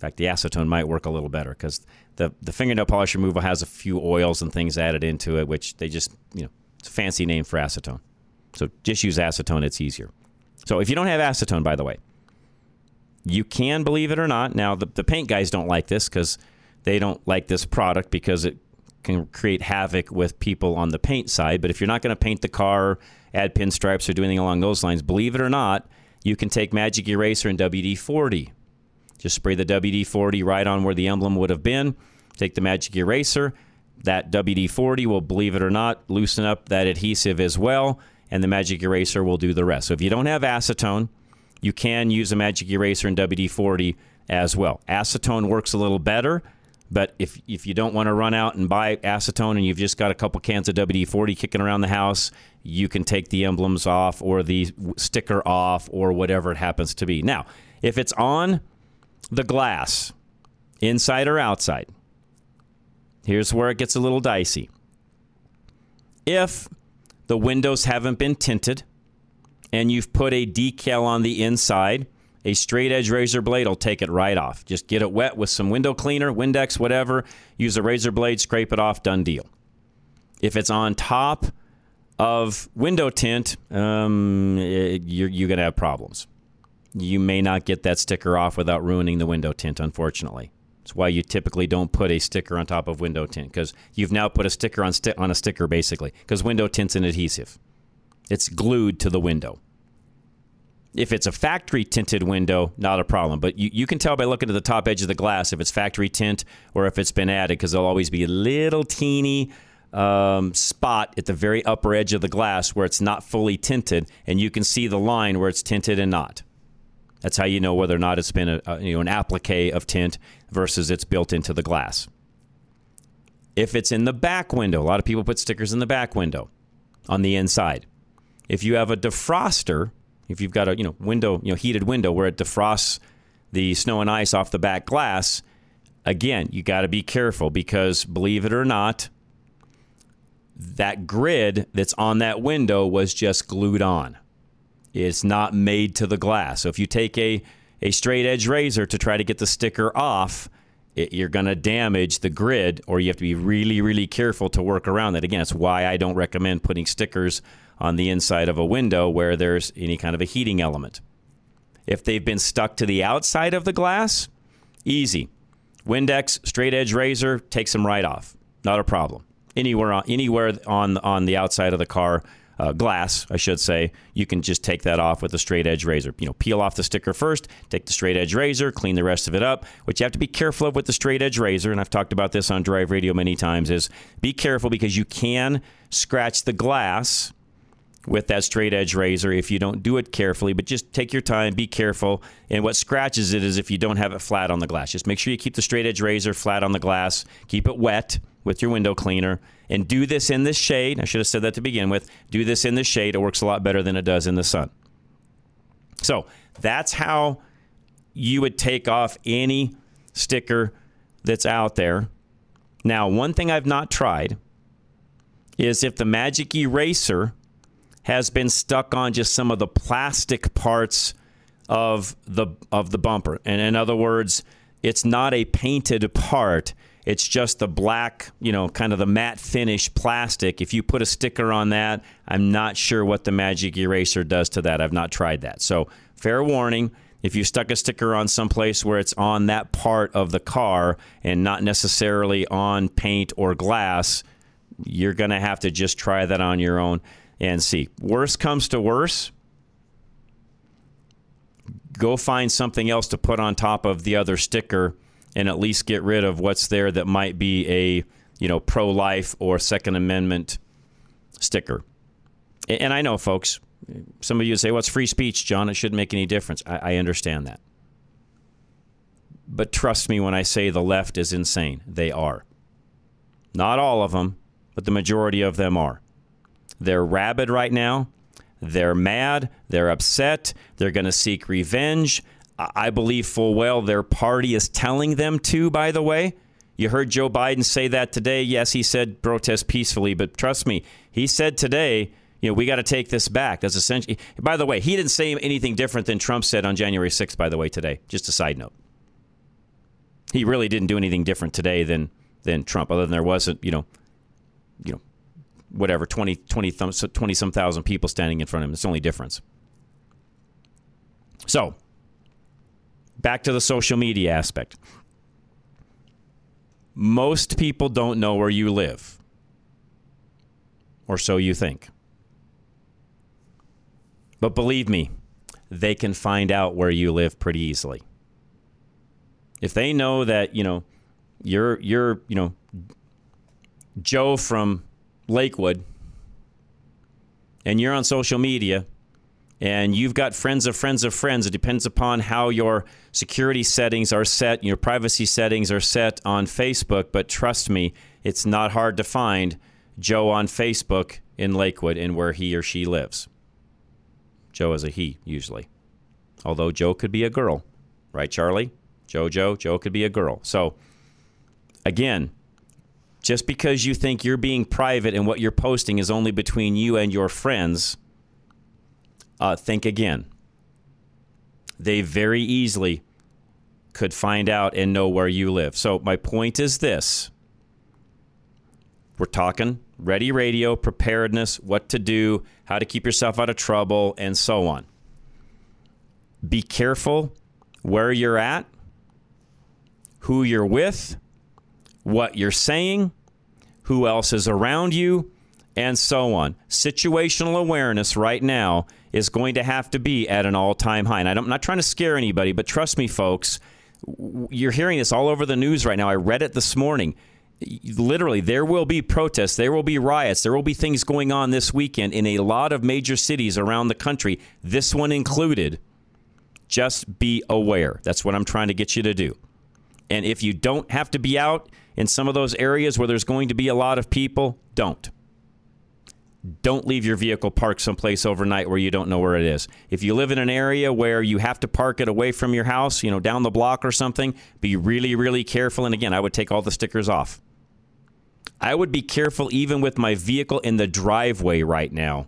In fact, the acetone might work a little better because the, the fingernail polish removal has a few oils and things added into it, which they just, you know, it's a fancy name for acetone. So just use acetone, it's easier. So if you don't have acetone, by the way, You can believe it or not. Now, the, the paint guys don't like this because they don't like this product because it can create havoc with people on the paint side. But if you're not going to paint the car, add pinstripes, or do anything along those lines, believe it or not, you can take Magic Eraser and WD 40. Just spray the WD 40 right on where the emblem would have been. Take the Magic Eraser. That WD 40 will, believe it or not, loosen up that adhesive as well, and the Magic Eraser will do the rest. So if you don't have acetone, you can use a Magic Eraser and WD 40 as well. Acetone works a little better but if if you don't want to run out and buy acetone and you've just got a couple cans of WD 40 kicking around the house, you can take the emblems off or the sticker off or whatever it happens to be. Now, if it's on the glass, inside or outside, here's where it gets a little dicey. If the windows haven't been tinted and you've put a decal on the inside, a straight edge razor blade will take it right off. Just get it wet with some window cleaner, Windex, whatever. Use a razor blade, scrape it off, done deal. If it's on top of window tint, um, it, you're, you're going to have problems. You may not get that sticker off without ruining the window tint, unfortunately. That's why you typically don't put a sticker on top of window tint because you've now put a sticker on, sti- on a sticker basically because window tint's an adhesive. It's glued to the window. If it's a factory tinted window, not a problem. But you, you can tell by looking at the top edge of the glass if it's factory tint or if it's been added because there'll always be a little teeny um, spot at the very upper edge of the glass where it's not fully tinted, and you can see the line where it's tinted and not. That's how you know whether or not it's been a, a, you know an applique of tint versus it's built into the glass. If it's in the back window, a lot of people put stickers in the back window on the inside. If you have a defroster, if you've got a you know window, you know heated window where it defrosts the snow and ice off the back glass, again, you got to be careful because believe it or not, that grid that's on that window was just glued on. It's not made to the glass. So if you take a a straight edge razor to try to get the sticker off, it, you're going to damage the grid, or you have to be really, really careful to work around that. Again, it's why I don't recommend putting stickers on the inside of a window where there's any kind of a heating element. If they've been stuck to the outside of the glass, easy. Windex straight edge razor takes them right off. Not a problem. Anywhere on anywhere on on the outside of the car uh, glass, I should say, you can just take that off with a straight edge razor. You know, peel off the sticker first, take the straight edge razor, clean the rest of it up. What you have to be careful of with the straight edge razor, and I've talked about this on Drive Radio many times, is be careful because you can scratch the glass with that straight edge razor if you don't do it carefully, but just take your time, be careful. And what scratches it is if you don't have it flat on the glass. Just make sure you keep the straight edge razor flat on the glass, keep it wet with your window cleaner, and do this in this shade. I should have said that to begin with. Do this in the shade, it works a lot better than it does in the sun. So that's how you would take off any sticker that's out there. Now, one thing I've not tried is if the magic eraser has been stuck on just some of the plastic parts of the of the bumper. And in other words, it's not a painted part. It's just the black, you know, kind of the matte finish plastic. If you put a sticker on that, I'm not sure what the magic eraser does to that. I've not tried that. So, fair warning, if you stuck a sticker on someplace where it's on that part of the car and not necessarily on paint or glass, you're going to have to just try that on your own and see. Worst comes to worse, go find something else to put on top of the other sticker and at least get rid of what's there that might be a you know pro-life or second amendment sticker and i know folks some of you say well it's free speech john it shouldn't make any difference I, I understand that but trust me when i say the left is insane they are not all of them but the majority of them are they're rabid right now. They're mad. They're upset. They're going to seek revenge. I believe full well their party is telling them to, by the way. You heard Joe Biden say that today. Yes, he said protest peacefully, but trust me, he said today, you know, we got to take this back. That's essentially, by the way, he didn't say anything different than Trump said on January 6th, by the way, today. Just a side note. He really didn't do anything different today than, than Trump, other than there wasn't, you know, you know, whatever 20 20 20 some thousand people standing in front of him it's the only difference so back to the social media aspect. Most people don't know where you live, or so you think. But believe me, they can find out where you live pretty easily. If they know that, you know, you're you're, you know, Joe from Lakewood and you're on social media and you've got friends of friends of friends. It depends upon how your security settings are set, your privacy settings are set on Facebook. But trust me, it's not hard to find Joe on Facebook in Lakewood and where he or she lives. Joe is a he, usually. Although Joe could be a girl, right, Charlie? Joe, Joe, Joe could be a girl. So, again, just because you think you're being private and what you're posting is only between you and your friends uh, think again. They very easily could find out and know where you live. So, my point is this we're talking ready radio, preparedness, what to do, how to keep yourself out of trouble, and so on. Be careful where you're at, who you're with, what you're saying, who else is around you, and so on. Situational awareness right now is going to have to be at an all time high. And I'm not trying to scare anybody, but trust me, folks, you're hearing this all over the news right now. I read it this morning. Literally, there will be protests, there will be riots, there will be things going on this weekend in a lot of major cities around the country, this one included. Just be aware. That's what I'm trying to get you to do. And if you don't have to be out in some of those areas where there's going to be a lot of people, don't don't leave your vehicle parked someplace overnight where you don't know where it is. If you live in an area where you have to park it away from your house, you know, down the block or something, be really, really careful. And again, I would take all the stickers off. I would be careful even with my vehicle in the driveway right now.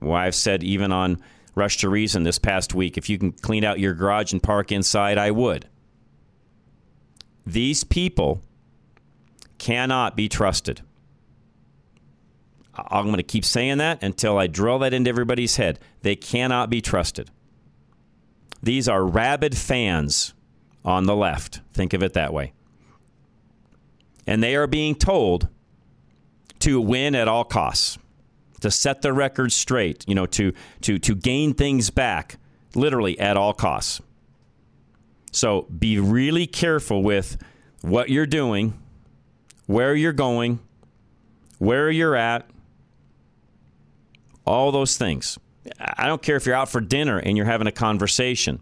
Well, I've said even on Rush to Reason this past week, if you can clean out your garage and park inside, I would. These people cannot be trusted. I'm going to keep saying that until I drill that into everybody's head. They cannot be trusted. These are rabid fans on the left. Think of it that way. And they are being told to win at all costs, to set the record straight, you know, to to to gain things back literally at all costs. So be really careful with what you're doing, where you're going, where you're at, all those things. I don't care if you're out for dinner and you're having a conversation.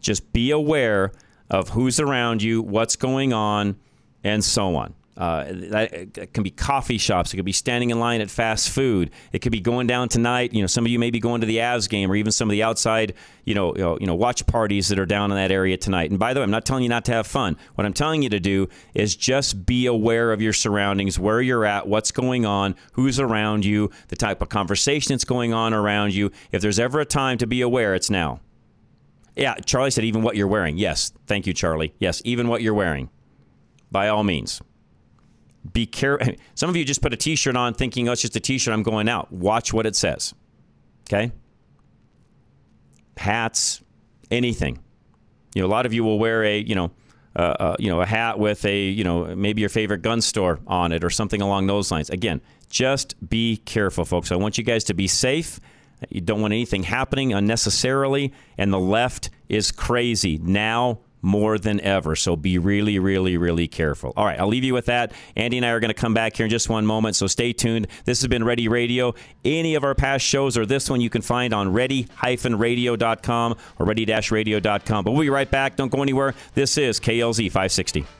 Just be aware of who's around you, what's going on, and so on. Uh, that can be coffee shops. It could be standing in line at fast food. It could be going down tonight. You know, some of you may be going to the Avs game, or even some of the outside, you know, you know, you know, watch parties that are down in that area tonight. And by the way, I'm not telling you not to have fun. What I'm telling you to do is just be aware of your surroundings, where you're at, what's going on, who's around you, the type of conversation that's going on around you. If there's ever a time to be aware, it's now. Yeah, Charlie said even what you're wearing. Yes, thank you, Charlie. Yes, even what you're wearing. By all means be careful. Some of you just put a T-shirt on, thinking, "Oh, it's just a T-shirt. I'm going out." Watch what it says. Okay. Hats, anything. You know, a lot of you will wear a, you know, uh, uh, you know, a hat with a, you know, maybe your favorite gun store on it or something along those lines. Again, just be careful, folks. I want you guys to be safe. You don't want anything happening unnecessarily. And the left is crazy now more than ever. So be really, really, really careful. All right, I'll leave you with that. Andy and I are going to come back here in just one moment, so stay tuned. This has been Ready Radio. Any of our past shows or this one you can find on ready-radio.com or ready-radio.com. But we'll be right back. Don't go anywhere. This is KLZ 560.